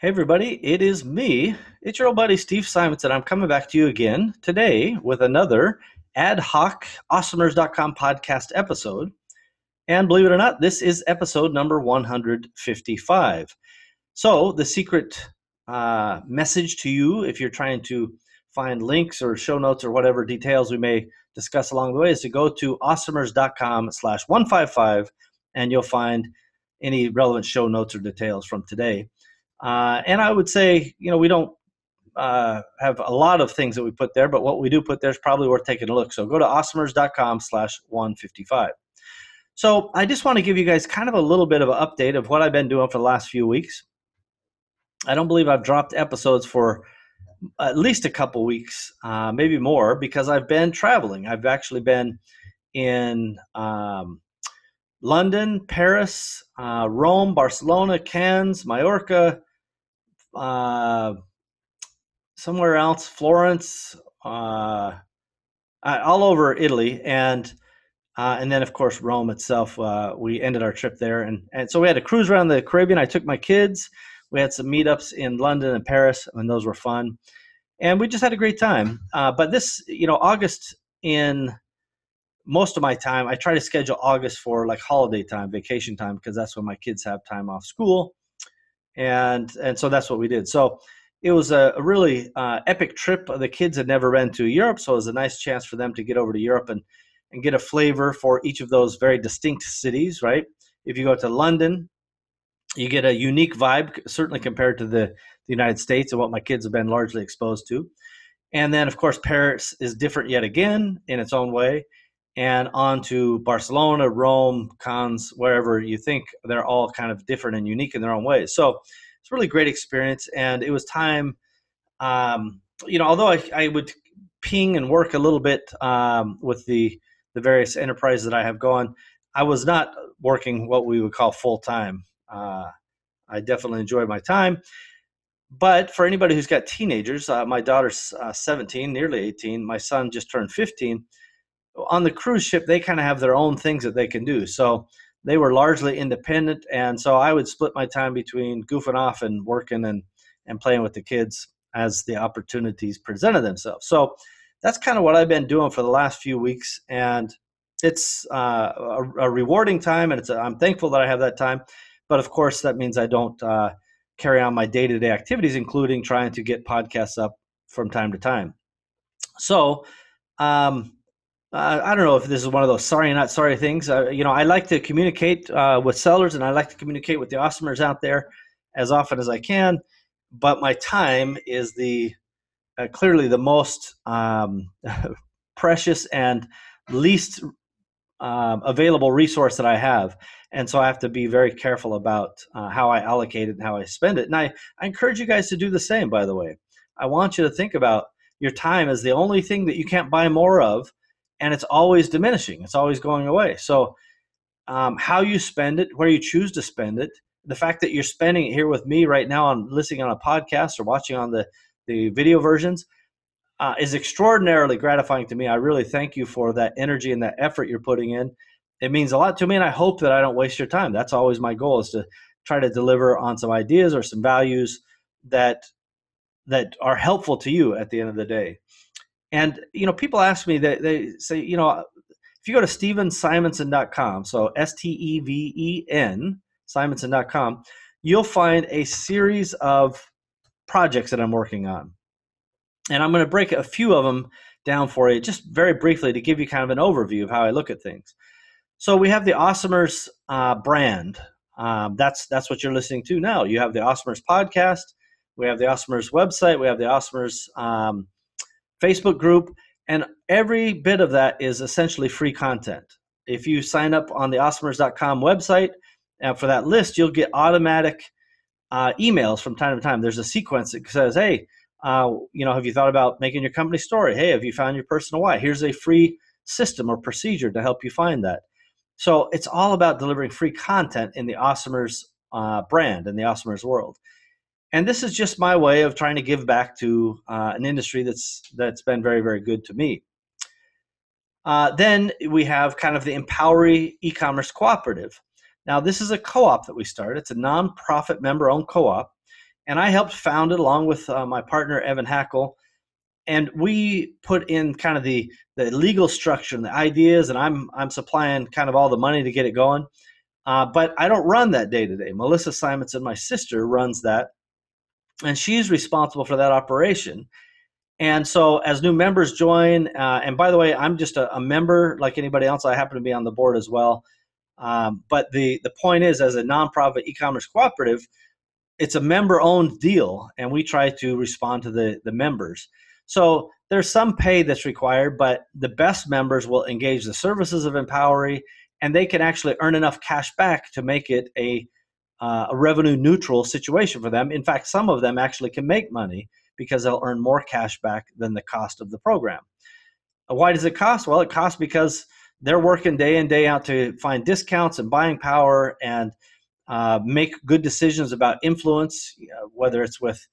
Hey, everybody, it is me. It's your old buddy Steve Simonson. I'm coming back to you again today with another ad hoc awesomers.com podcast episode. And believe it or not, this is episode number 155. So, the secret uh, message to you, if you're trying to find links or show notes or whatever details we may discuss along the way, is to go to awesomers.com slash 155 and you'll find any relevant show notes or details from today. Uh, and I would say, you know, we don't uh, have a lot of things that we put there, but what we do put there is probably worth taking a look. So go to awesomers.com slash 155. So I just want to give you guys kind of a little bit of an update of what I've been doing for the last few weeks. I don't believe I've dropped episodes for at least a couple weeks, uh, maybe more, because I've been traveling. I've actually been in um, London, Paris, uh, Rome, Barcelona, Cannes, Mallorca, uh, somewhere else, Florence, uh, all over Italy, and uh, and then of course Rome itself. Uh, we ended our trip there, and and so we had a cruise around the Caribbean. I took my kids. We had some meetups in London and Paris, and those were fun, and we just had a great time. Uh, but this, you know, August in most of my time, I try to schedule August for like holiday time, vacation time, because that's when my kids have time off school, and and so that's what we did. So it was a, really uh, epic trip. The kids had never been to Europe, so it was a nice chance for them to get over to Europe and and get a flavor for each of those very distinct cities. Right? If you go to London, you get a unique vibe, certainly compared to the, the United States and what my kids have been largely exposed to. And then, of course, Paris is different yet again in its own way. And on to Barcelona, Rome, Cannes, wherever you think they're all kind of different and unique in their own ways. So it's really great experience. And it was time, um, you know, although I, I, would ping and work a little bit um, with the, the various enterprises that I have going, I was not working what we would call full time. Uh, I definitely enjoyed my time. But for anybody who's got teenagers, uh, my daughter's uh, 17, nearly 18. My son just turned 15. On the cruise ship, they kind of have their own things that they can do. So they were largely independent, and so I would split my time between goofing off and working and and playing with the kids as the opportunities presented themselves. So that's kind of what I've been doing for the last few weeks, and it's uh, a, a, rewarding time, and it's a, I'm thankful that I have that time. But of course, that means I don't uh, carry on my day to day activities, including trying to get podcasts up from time to time. So, um, uh, I don't know if this is one of those sorry not sorry things. Uh, you know, I like to communicate uh, with sellers and I like to communicate with the awesomers out there as often as I can. But my time is the uh, clearly the most um, precious and least um, available resource that I have and so I have to be very careful about uh, how I allocate it and how I spend it. And I, I encourage you guys to do the same. By the way, I want you to think about your time as the only thing that you can't buy more of, and it's always diminishing. It's always going away. So um, how you spend it, where you choose to spend it, the fact that you're spending it here with me right now on listening on a podcast or watching on the the video versions uh, is extraordinarily gratifying to me. I really thank you for that energy and that effort you're putting in it means a lot to me and i hope that i don't waste your time that's always my goal is to try to deliver on some ideas or some values that that are helpful to you at the end of the day and you know people ask me that they say you know if you go to stevensimonson.com so s-t-e-v-e-n simonson.com you'll find a series of projects that i'm working on and i'm going to break a few of them down for you just very briefly to give you kind of an overview of how i look at things so we have the Awesomers uh, brand. Um, that's that's what you're listening to now. You have the Awesomers podcast. We have the Awesomers website. We have the Awesomers um, Facebook group, and every bit of that is essentially free content. If you sign up on the Awesomers.com website and for that list, you'll get automatic uh, emails from time to time. There's a sequence that says, "Hey, uh, you know, have you thought about making your company story? Hey, have you found your personal why? Here's a free system or procedure to help you find that." So it's all about delivering free content in the Awesomers uh, brand and the Awesomers world. And this is just my way of trying to give back to uh, an industry that's that's been very very good to me. Uh, then we have kind of the Empowery e-commerce cooperative. Now this is a co-op that we started. It's a nonprofit member-owned co-op, and I helped found it along with uh, my partner Evan Hackle. And we put in kind of the the legal structure and the ideas, and I'm I'm supplying kind of all the money to get it going. Uh, but I don't run that day to day. Melissa Simonson, my sister, runs that, and she's responsible for that operation. And so, as new members join, uh, and by the way, I'm just a, a, member like anybody else. I happen to be on the board as well. Um, but the the point is, as a nonprofit e-commerce cooperative, it's a member-owned deal, and we try to respond to the the members. So there's some pay that's required, but the best members will engage the services of Empowery, and they can actually earn enough cash back to make it a uh, a revenue neutral situation for them. In fact, some of them actually can make money because they'll earn more cash back than the cost of the program. Uh, why does it cost? Well, it costs because they're working day in, day out to find discounts and buying power and uh, make good decisions about influence, whether it's with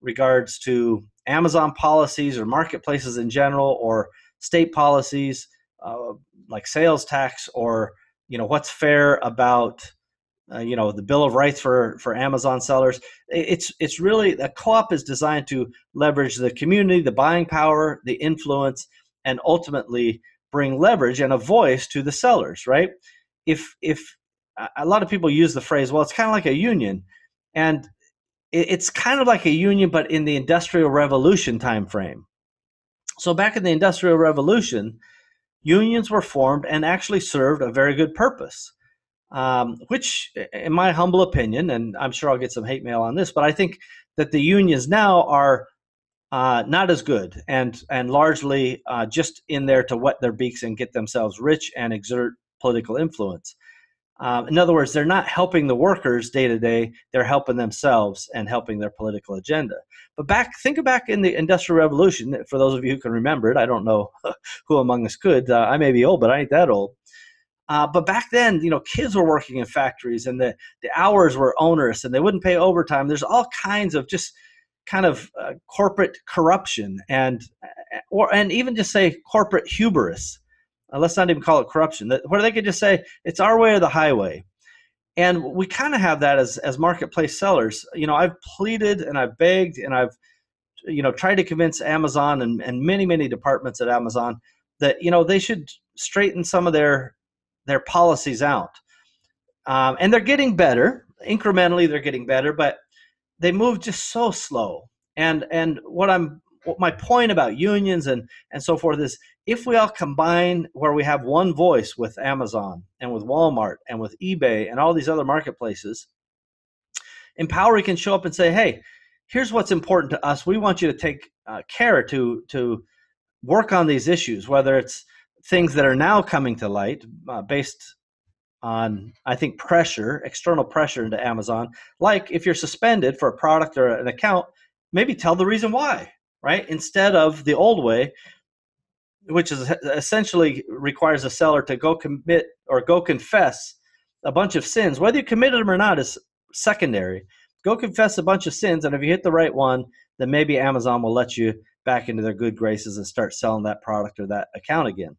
regards to Amazon policies or marketplaces in general or state policies uh, like sales tax or you know what's fair about uh, you know the bill of rights for for amazon sellers. It's it's really a co-op is designed to leverage the community the buying power the influence and ultimately bring leverage and a voice to the sellers right? If if a lot of people use the phrase well it's kind of like a union and it's kind of like a union but in the industrial revolution time frame so back in the industrial revolution unions were formed and actually served a very good purpose um, which, in my humble opinion, and I'm sure I'll get some hate mail on this, but I think that the unions now are uh, not as good and and largely uh, just in there to wet their beaks and get themselves rich and exert political influence. Um, in other words, they're not helping the workers day to day; they're helping themselves and helping their political agenda. But back, think back in the Industrial Revolution. For those of you who can remember it, I don't know who among us could. Uh, I may be old, but I ain't that old. Uh, but back then, you know, kids were working in factories and the, the hours were onerous and they wouldn't pay overtime. There's all kinds of just kind of uh, corporate corruption and uh, or and even just say corporate hubris. Uh, let's not even call it corruption. That, where they could just say it's our way or the highway. And we kind of have that as as marketplace sellers. You know, I've pleaded and I've begged and I've you know tried to convince Amazon and, and many many departments at Amazon that you know they should straighten some of their their policies out. Um, and they're getting better incrementally. They're getting better, but they move just so slow. And and what I'm what my point about unions and and so forth is if we all combine where we have one voice with Amazon and with Walmart and with eBay and all these other marketplaces, Empowery can show up and say, hey, here's what's important to us. We want you to take uh, care to to work on these issues, whether it's things that are now coming to light uh, based on i think pressure external pressure into amazon like if you're suspended for a product or an account maybe tell the reason why right? Instead of the old way which is essentially requires a seller to go commit or go confess a bunch of sins. Whether you committed them or not is secondary. Go confess a bunch of sins and if you hit the right one then maybe amazon will let you back into their good graces and start selling that product or that account again.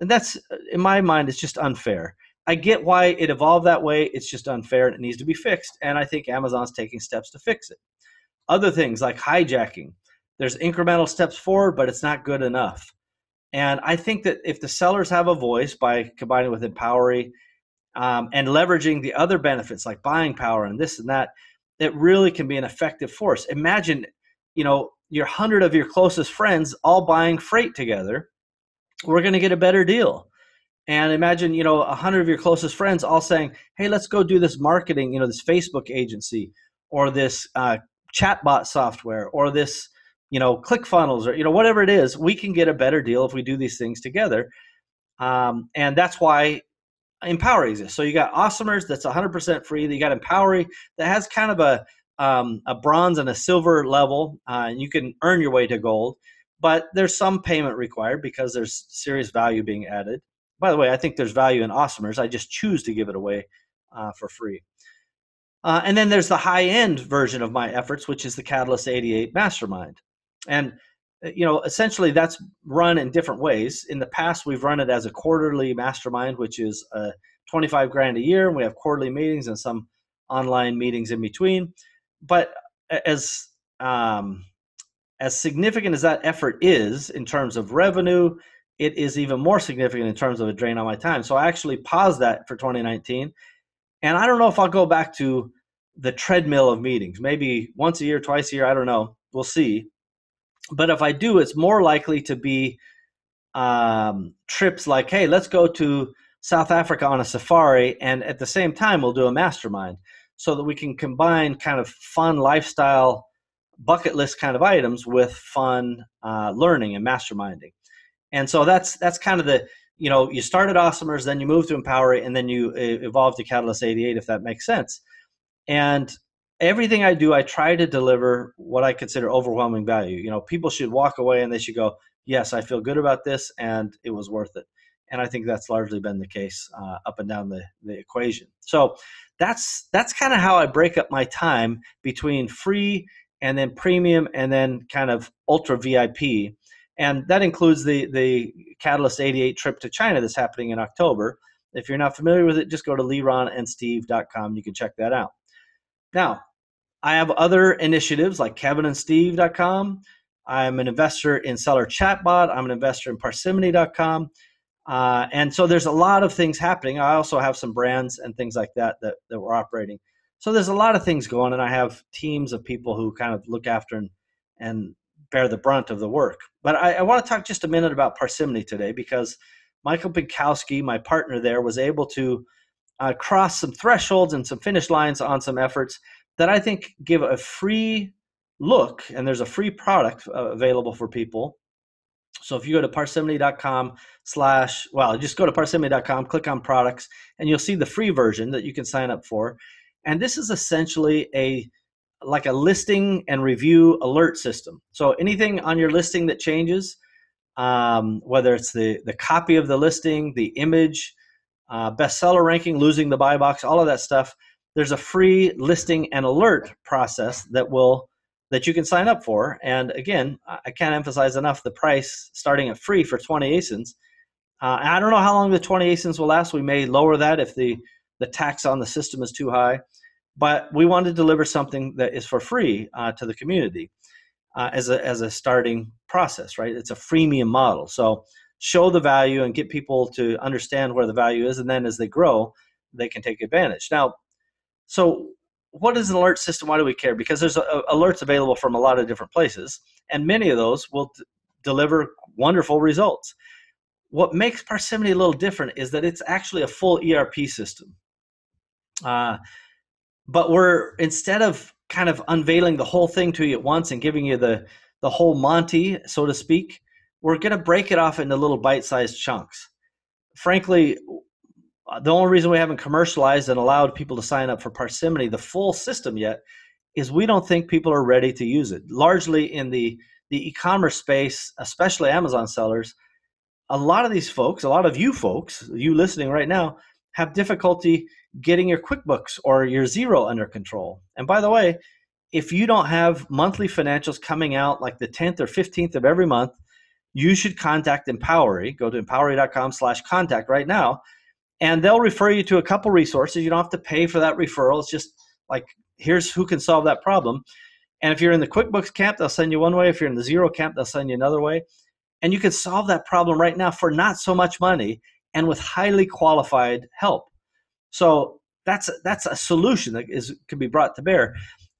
And that's, uh, in my mind, it's just unfair. I get why it evolved that way. It's just unfair and it needs to be fixed. And I think Amazon's taking steps to fix it. Other things like hijacking, there's incremental steps forward, but it's not good enough. And I think that if the sellers have a voice by combining with Empowery um, and leveraging the other benefits like buying power and this and that, it really can be an effective force. Imagine, you know, your hundred of your closest friends all buying freight together, we're going to get a better deal. And imagine, you know, a hundred of your closest friends all saying, "Hey, let's go do this marketing, you know, this Facebook agency, or this uh, chatbot software, or this, you know, ClickFunnels, or you know, whatever it is. We can get a better deal if we do these things together." Um, and that's why Empowery exists. So you got Awesomers that's 100% free. You got Empowery that has kind of a um, a bronze and a silver level, uh, and you can earn your way to gold. But there's some payment required because there's serious value being added. By the way, I think there's value in Awesomers. I just choose to give it away uh, for free. Uh, and then there's the high end version of my efforts, which is the Catalyst 88 Mastermind. And uh, you know, essentially that's run in different ways. In the past, we've run it as a quarterly mastermind, which is uh, 25 grand a year, and we have quarterly meetings and some online meetings in between but as um, as significant as that effort is in terms of revenue, it is even more significant in terms of a drain on my time. So I actually paused that for 2019. And I don't know if I'll go back to the treadmill of meetings, maybe once a year, twice a year, I don't know. We'll see. But if I do, it's more likely to be um, trips like, hey, let's go to South Africa on a safari. And at the same time, we'll do a mastermind so that we can combine kind of fun lifestyle bucket list kind of items with fun uh, learning and masterminding. And so that's that's kind of the you know you start at Awesomers, then you move to Empowery, and then you evolve to Catalyst 88, if that makes sense. And everything I do, I try to deliver what I consider overwhelming value. You know, people should walk away and they should go, "Yes, I feel good about this, and it was worth it." And I think that's largely been the case uh, up and down the, the equation. So that's that's kind of how I break up my time between free and then premium and then kind of ultra VIP. And that includes the, the Catalyst 88 trip to China that's happening in October. If you're not familiar with it, just go to leronandsteve.com. You can check that out. Now, I have other initiatives like kevinandsteve.com. I'm an investor in Seller Chatbot. I'm an investor in parsimony.com. Uh, and so there's a lot of things happening. I also have some brands and things like that that, that we're operating. So there's a lot of things going, and I have teams of people who kind of look after and, and bear the brunt of the work. But I, I want to talk just a minute about parsimony today because Michael Pinkowski, my partner there, was able to uh, cross some thresholds and some finish lines on some efforts that I think give a free look, and there's a free product uh, available for people. So if you go to parsimony.com slash, well, just go to parsimony.com, click on products, and you'll see the free version that you can sign up for. And this is essentially a like a listing and review alert system. So anything on your listing that changes, um, whether it's the the copy of the listing, the image, uh, bestseller ranking, losing the buy box, all of that stuff. There's a free listing and alert process that will that you can sign up for. And again, I can't emphasize enough the price starting at free for 20 ASINs. Uh, I don't know how long the 20 ASINs will last. We may lower that if the the tax on the system is too high. But we want to deliver something that is for free uh, to the community uh, as, a, as a starting process, right? It's a freemium model. So show the value and get people to understand where the value is. And then as they grow, they can take advantage. Now, so what is an alert system? Why do we care? Because there's a, a, alerts available from a lot of different places, and many of those will d- deliver wonderful results. What makes Parsimony a little different is that it's actually a full ERP system. Uh, but we're instead of kind of unveiling the whole thing to you at once and giving you the the whole Monty, so to speak, we're going to break it off into little bite-sized chunks. Frankly, the only reason we haven't commercialized and allowed people to sign up for Parsimony, the full system yet, is we don't think people are ready to use it. Largely in the the e-commerce space, especially Amazon sellers, a lot of these folks, a lot of you folks, you listening right now, have difficulty getting your QuickBooks or your Xero under control. And by the way, if you don't have monthly financials coming out like the 10th or 15th of every month, you should contact Empowery. Go to empowery.com slash contact right now, and they'll refer you to a couple resources. You don't have to pay for that referral. It's just like, here's who can solve that problem. And if you're in the QuickBooks camp, they'll send you one way. If you're in the Xero camp, they'll send you another way. And you can solve that problem right now for not so much money and with highly qualified help. So that's that's a solution that is can be brought to bear.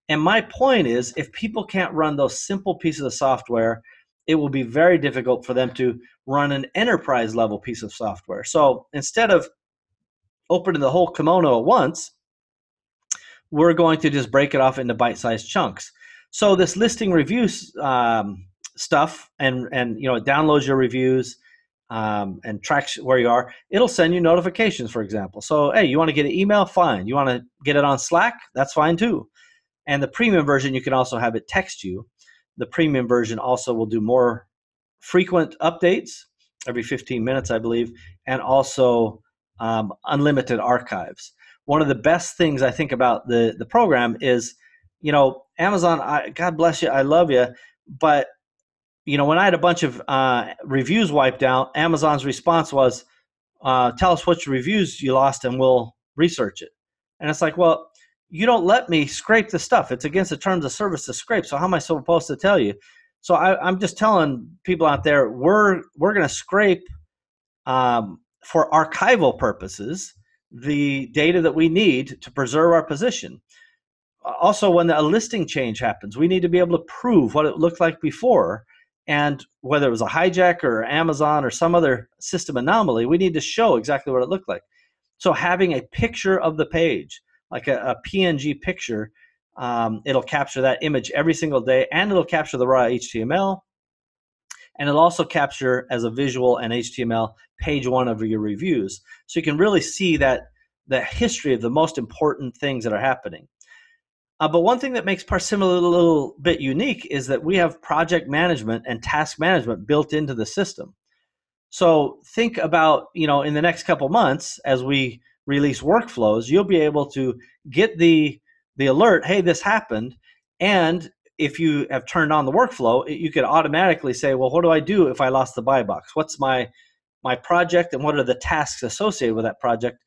And my point is, if people can't run those simple pieces of software, it will be very difficult for them to run an enterprise level piece of software. So instead of opening the whole kimono at once, we're going to just break it off into bite-sized chunks. So this listing reviews um, stuff, and and you know, it downloads your reviews um, and tracks where you are, it'll send you notifications, for example. So, hey, you want to get an email? Fine. You want to get it on Slack? That's fine too. And the premium version, you can also have it text you. The premium version also will do more frequent updates every 15 minutes, I believe, and also um, unlimited archives. One of the best things I think about the, the program is, you know, Amazon, I, God bless you, I love you, but you know, when I had a bunch of uh, reviews wiped out, Amazon's response was, uh, "Tell us which reviews you lost, and we'll research it." And it's like, well, you don't let me scrape the stuff. It's against the terms of service to scrape. So how am I supposed to tell you? So I, am just telling people out there, we're we're going to scrape um, for archival purposes the data that we need to preserve our position. Also, when a listing change happens, we need to be able to prove what it looked like before, and whether it was a hijack or Amazon or some other system anomaly, we need to show exactly what it looked like. So having a picture of the page, like a, a PNG picture, um, it'll capture that image every single day, and it'll capture the raw HTML, and it'll also capture as a visual and HTML page one of your reviews. So you can really see that the history of the most important things that are happening. Uh, but one thing that makes Parsimony a little bit unique is that we have project management and task management built into the system. So think about, you know, in the next couple months as we release workflows, you'll be able to get the the alert, hey, this happened, and if you have turned on the workflow, you could automatically say, well, what do I do if I lost the buy box? What's my my project and what are the tasks associated with that project?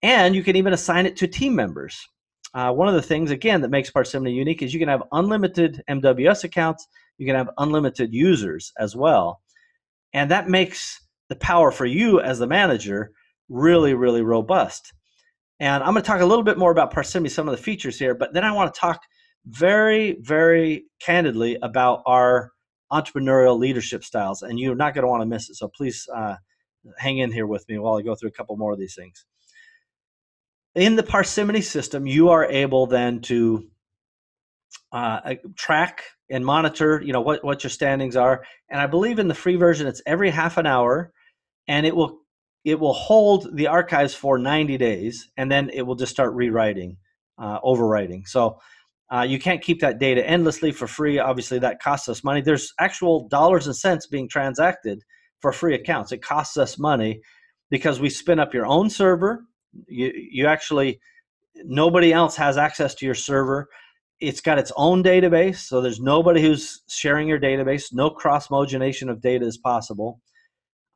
And you can even assign it to team members. Uh, one of the things, again, that makes Parsimony unique is you can have unlimited MWS accounts, you can have unlimited users as well. And that makes the power for you as the manager really, really robust. And I'm going to talk a little bit more about Parsimony, some of the features here, but then I want to talk very, very candidly about our entrepreneurial leadership styles, and you're not going to want to miss it. So please uh, hang in here with me while I go through a couple more of these things. In the Parsimony system, you are able then to uh, track and monitor, you know, what, what your standings are. And I believe in the free version, it's every half an hour, and it will it will hold the archives for 90 days, and then it will just start rewriting, uh, overwriting. So uh, you can't keep that data endlessly for free. Obviously, that costs us money. There's actual dollars and cents being transacted for free accounts. It costs us money because we spin up your own server. You, you actually, nobody else has access to your server. It's got its own database, so there's nobody who's sharing your database. No cross mogenation of data is possible,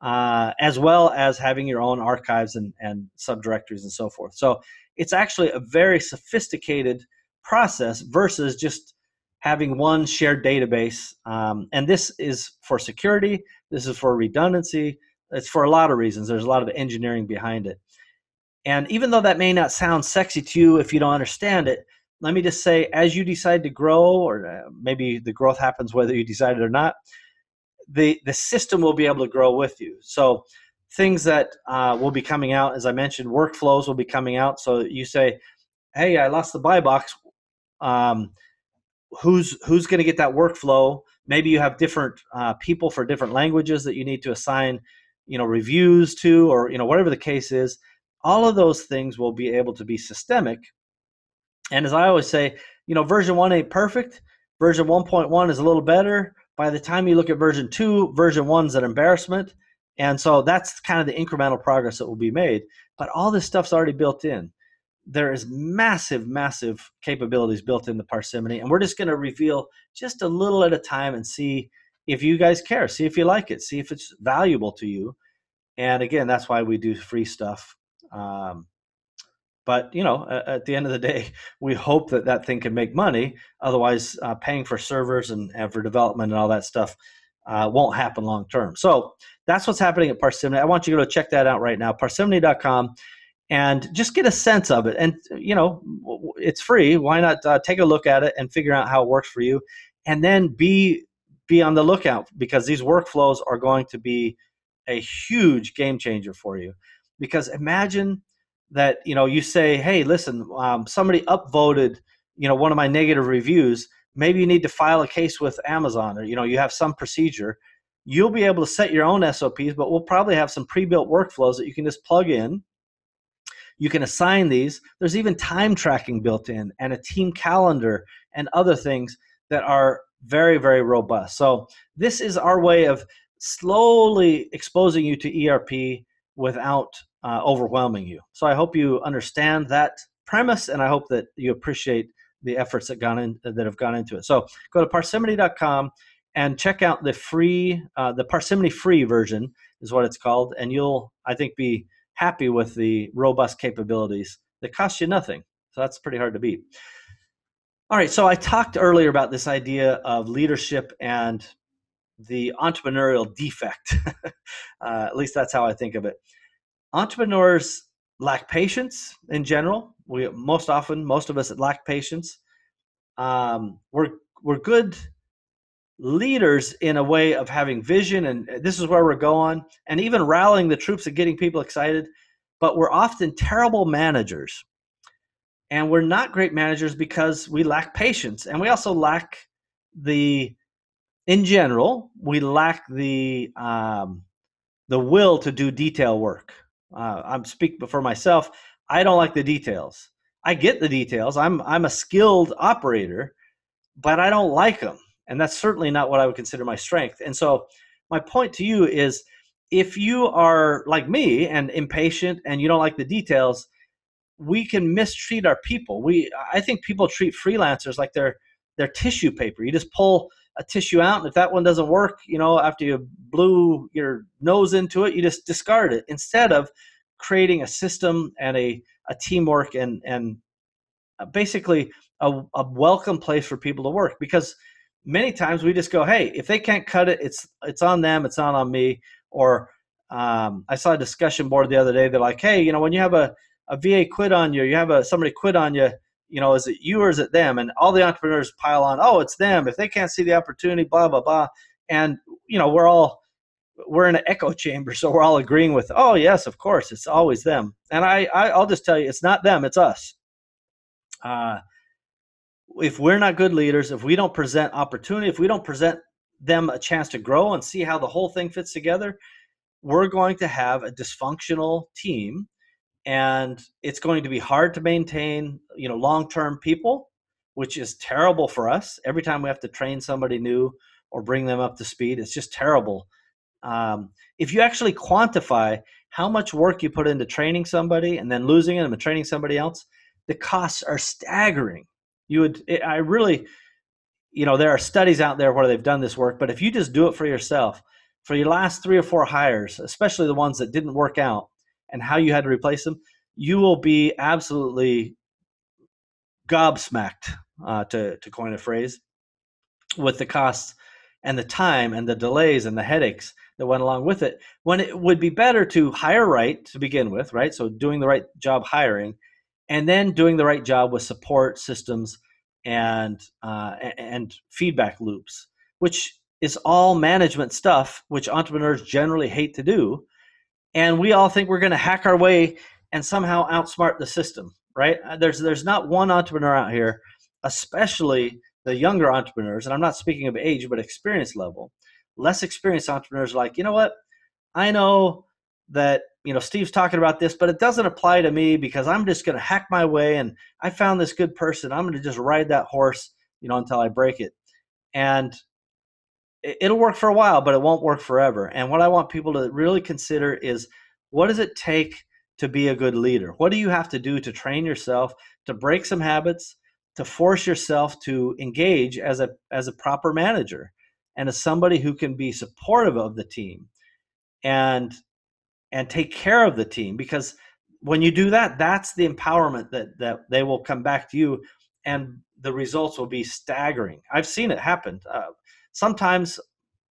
uh, as well as having your own archives and, and subdirectories and so forth. So it's actually a very sophisticated process versus just having one shared database. Um, and this is for security, this is for redundancy, it's for a lot of reasons. There's a lot of engineering behind it. And even though that may not sound sexy to you if you don't understand it, let me just say as you decide to grow, or uh, maybe the growth happens whether you decide it or not, the, the system will be able to grow with you. So things that uh, will be coming out, as I mentioned, workflows will be coming out. So you say, hey, I lost the buy box um, who's who's going to get that workflow maybe you have different uh, people for different languages that you need to assign you know reviews to or you know whatever the case is all of those things will be able to be systemic. And as i always say you know version 1 ain't perfect. Version 1.1 is a little better. By the time you look at version 2 version 1 is an embarrassment. And so that's kind of the incremental progress that will be made. But all this stuff's already built in. There is massive, massive capabilities built in the Parsimony, and we're just going to reveal just a little at a time and see if you guys care, see if you like it, see if it's valuable to you. And again, that's why we do free stuff. Um, but you know, at, the end of the day, we hope that that thing can make money. Otherwise, uh, paying for servers and, and, for development and all that stuff uh, won't happen long term. So that's what's happening at Parsimony. I want you to go check that out right now. Parsimony.com and just get a sense of it. And you know, it's free. Why not uh, take a look at it and figure out how it works for you, and then be be on the lookout because these workflows are going to be a huge game changer for you. Because imagine that you know you say, "Hey, listen, um, somebody upvoted you know one of my negative reviews. Maybe you need to file a case with Amazon, or you know you have some procedure." You'll be able to set your own SOPs, but we'll probably have some pre-built workflows that you can just plug in you can assign these. There's even time tracking built in and a team calendar and other things that are very, very robust. So, this is our way of slowly exposing you to ERP without uh, overwhelming you. So, I hope you understand that premise and I hope that you appreciate the efforts that gone in that have gone into it. So, go to parsimony.com and check out the free uh, the parsimony free version is what it's called and you'll i think be happy with the robust capabilities that cost you nothing. So that's pretty hard to beat. All right, so I talked earlier about this idea of leadership and the entrepreneurial defect. uh, at least that's how I think of it. Entrepreneurs lack patience in general. We most often, most of us lack patience. Um, we're we're good leaders in a way of having vision, and this is where we're going, and even rallying the troops and getting people excited. But we're often terrible managers and we're not great managers because we lack patience and we also lack the in general we lack the um, the will to do detail work uh, i'm speaking for myself i don't like the details i get the details i'm i'm a skilled operator but i don't like them and that's certainly not what i would consider my strength and so my point to you is if you are like me and impatient and you don't like the details we can mistreat our people. We I think people treat freelancers like they're they're tissue paper. You just pull a tissue out, and if that one doesn't work, you know, after you blew your nose into it, you just discard it. Instead of creating a system and a, a teamwork and and uh, basically a, a welcome place for people to work because many times we just go hey if they can't cut it it's it's on them it's not on me. Or um, i saw a discussion board the other day they're like hey you know when you have a a VA quit on you, you have a somebody quit on you, you know, is it you or is it them? And all the entrepreneurs pile on, oh, it's them. If they can't see the opportunity, blah blah blah. And you know, we're all we're in an echo chamber, so we're all agreeing with, oh yes, of course, it's always them. And I, I will just tell you, it's not them, it's us. Uh, if we're not good leaders, if we don't present opportunity, if we don't present them a chance to grow and see how the whole thing fits together, we're going to have a dysfunctional team and it's going to be hard to maintain you know long-term people which is terrible for us. Every time we have to train somebody new or bring them up to speed it's just terrible. Um, if you actually quantify how much work you put into training somebody and then losing them and training somebody else the costs are staggering. You would it, i really you know there are studies out there where they've done this work but if you just do it for yourself for your last three or four hires especially the ones that didn't work out and how you had to replace them, you will be absolutely gobsmacked, uh, to, to coin a phrase, with the costs and the time and the delays and the headaches that went along with it. When it would be better to hire right to begin with, right? So doing the right job hiring, and then doing the right job with support systems and uh, and feedback loops, which is all management stuff, which entrepreneurs generally hate to do and we all think we're going to hack our way and somehow outsmart the system right? Uh, there's there's not one entrepreneur out here especially the younger entrepreneurs and i'm not speaking of age but experience level less experienced entrepreneurs are like you know what? I know that you know steve's talking about this but it doesn't apply to me because i'm just going to hack my way and i found this good person. I'm going to just ride that horse you know until i break it. And it'll work for a while, but it won't work forever. And what I want people to really consider is what does it take to be a good leader? What do you have to do to train yourself to break some habits, to force yourself to engage as a as a proper manager and as somebody who can be supportive of the team and and take care of the team because when you do that that's the empowerment that that they will come back to you and the results will be staggering i've seen it happen uh, sometimes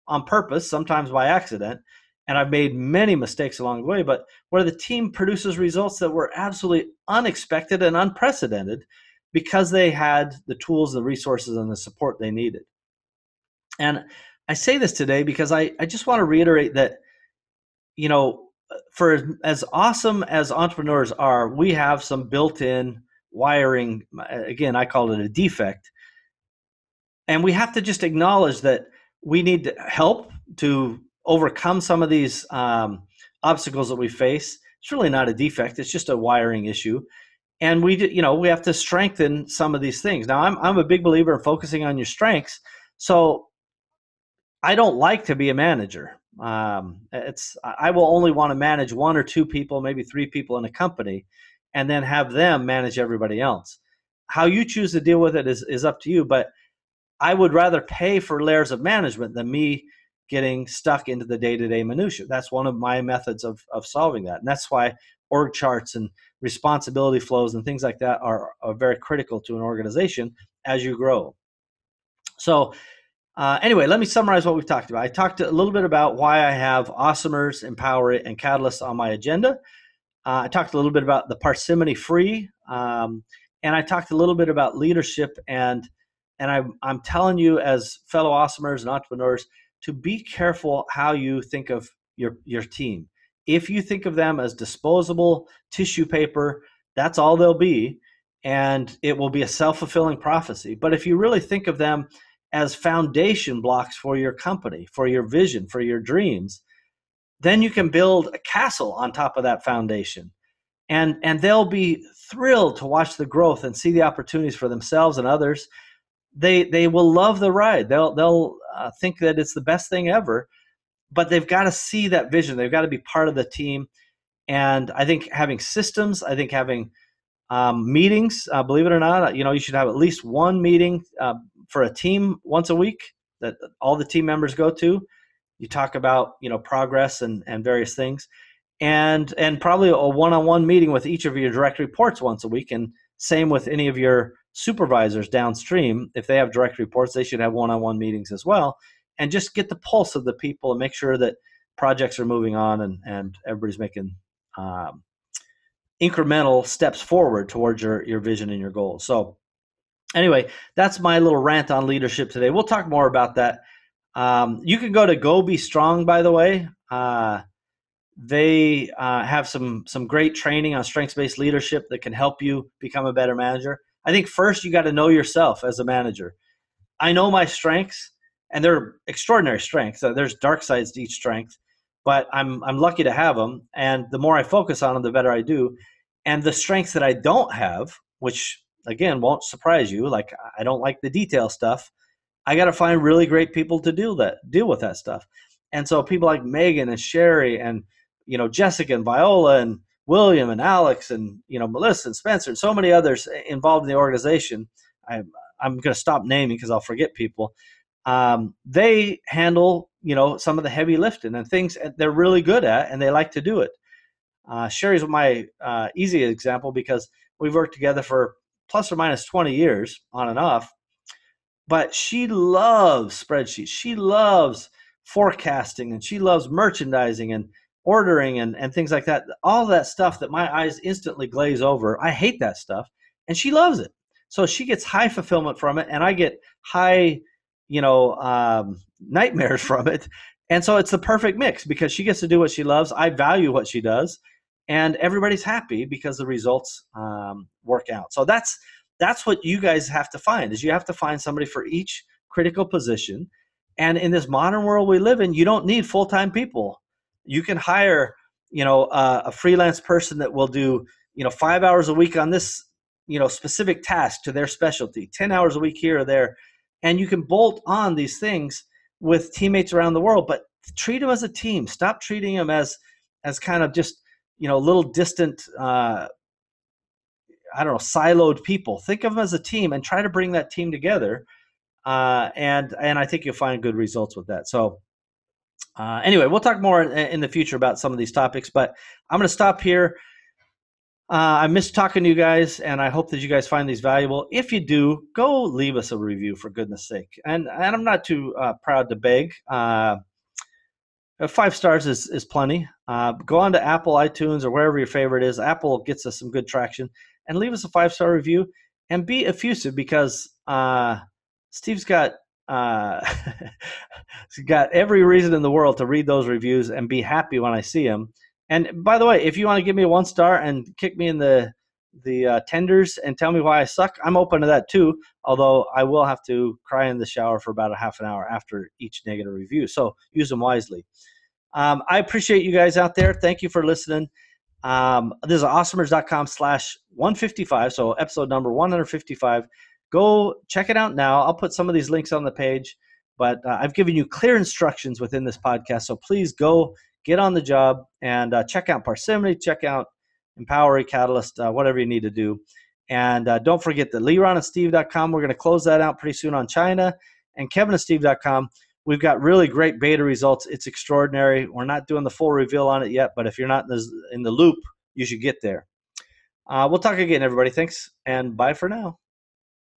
on purpose, sometimes by accident. And I've made many mistakes along the way, but where the team produces results that were absolutely unexpected and unprecedented because they had the tools, the resources, and the support they needed. And I say this today because I, I just want to reiterate that, you know, for as awesome as entrepreneurs are, we have some built in wiring. Uh, again, I call it a defect and we have to just acknowledge that we need help to overcome some of these um, obstacles that we face. It's really not a defect; it's just a wiring issue, and we, you know, we have to strengthen some of these things. Now, I'm I'm a big believer in focusing on your strengths, so I don't like to be a manager. Um, it's I will only want to manage one or two people, maybe three people in a company, and then have them manage everybody else. How you choose to deal with it is is up to you, but I would rather pay for layers of management than me getting stuck into the day-to-day minutia. That's one of my methods of, of solving that. And that's why org charts and responsibility flows and things like that are, are very critical to an organization as you grow. So, uh, anyway, let me summarize what we've talked about. I talked a little bit about why I have Awesomers, Empowery, and Catalyst on my agenda. Uh, I talked a little bit about the parsimony free, um, and I talked a little bit about leadership. And and I'm, I'm telling you, as fellow Awesomers and entrepreneurs, to be careful how you think of your your team. If you think of them as disposable tissue paper, that's all they'll be, and it will be a self fulfilling prophecy. But if you really think of them as foundation blocks for your company, for your vision, for your dreams, then you can build a castle on top of that foundation. And, and they'll be thrilled to watch the growth and see the opportunities for themselves and others. They, they will love the ride. They'll, they'll uh, think that it's the best thing ever, but they've got to see that vision. They've got to be part of the team. And I think having systems, I think having um, meetings, uh, believe it or not, you know, you should have at least one meeting uh, for a team once a week that all the team members go to. You talk about you know progress and and various things, and and probably a one-on-one meeting with each of your direct reports once a week, and same with any of your supervisors downstream. If they have direct reports, they should have one-on-one meetings as well, and just get the pulse of the people and make sure that projects are moving on and and everybody's making um, incremental steps forward towards your your vision and your goals. So anyway, that's my little rant on leadership today. We'll talk more about that. Um, you can go to Go Be Strong, by the way. Uh, they uh, have some some great training on strengths based leadership that can help you become a better manager. I think first you got to know yourself as a manager. I know my strengths, and they're extraordinary strengths. Uh, there's dark sides to each strength, but I'm I'm lucky to have them. And the more I focus on them, the better I do. And the strengths that I don't have, which again won't surprise you like i don't like the detail stuff i got to find really great people to deal that deal with that stuff and so people like megan and sherry and you know jessica and viola and william and alex and you know melissa and spencer and so many others involved in the organization I'm i'm going to stop naming because i'll forget people um, they handle you know some of the heavy lifting and things they're really good at and they like to do it uh, sherry's my uh, easy example because we've worked together for plus or minus 20 years on and off. But she loves spreadsheets. She loves forecasting and she loves merchandising and ordering and, and things like that. All that stuff that my eyes instantly glaze over. I hate that stuff. And she loves it. So she gets high fulfillment from it, and I get high, you know, um, nightmares from it. And so it's the perfect mix because she gets to do what she loves. I value what she does and everybody's happy because the results um, work out. So that's that's what you guys have to find is you have to find somebody for each critical position. And in this modern world we live in, you don't need full time people. You can hire, you know, uh, a freelance person that will do, you know, five hours a week on this, you know, specific task to their specialty, ten hours a week here or there, and you can bolt on these things with teammates around the world. But treat them as a team. Stop treating them as as kind of just you know little distant uh, i don't know siloed people think of them as a team and try to bring that team together uh, and and i think you'll find good results with that so uh, anyway we'll talk more in, the future about some of these topics but i'm going to stop here uh, I miss talking to you guys, and I hope that you guys find these valuable. If you do, go leave us a review for goodness sake. And and I'm not too uh, proud to beg. Uh, five stars is, is plenty. Uh, go on to Apple, iTunes, or wherever your favorite is. Apple gets us some good traction. And leave us a five star review and be effusive because uh, Steve's got uh, got every reason in the world to read those reviews and be happy when I see them. And by the way, if you want to give me one star and kick me in the the uh, tenders and tell me why I suck, I'm open to that too. Although I will have to cry in the shower for about a half an hour after each negative review. So use them wisely. Um, I appreciate you guys out there. Thank you for listening. Um, this is awesomers.com slash 155. So episode number 155. Go check it out now. I'll put some of these links on the page, but uh, I've given you clear instructions within this podcast. So please go get on the job and uh, check out Parsimony, check out Empower Catalyst, uh, whatever you need to do. And uh, don't forget the LeronandSteve.com. We're going to close that out pretty soon on China. And KevinandSteve.com. We've got really great beta results. It's extraordinary. We're not doing the full reveal on it yet, but if you're not in the, in the loop, you should get there. Uh, we'll talk again, everybody. Thanks, and bye for now.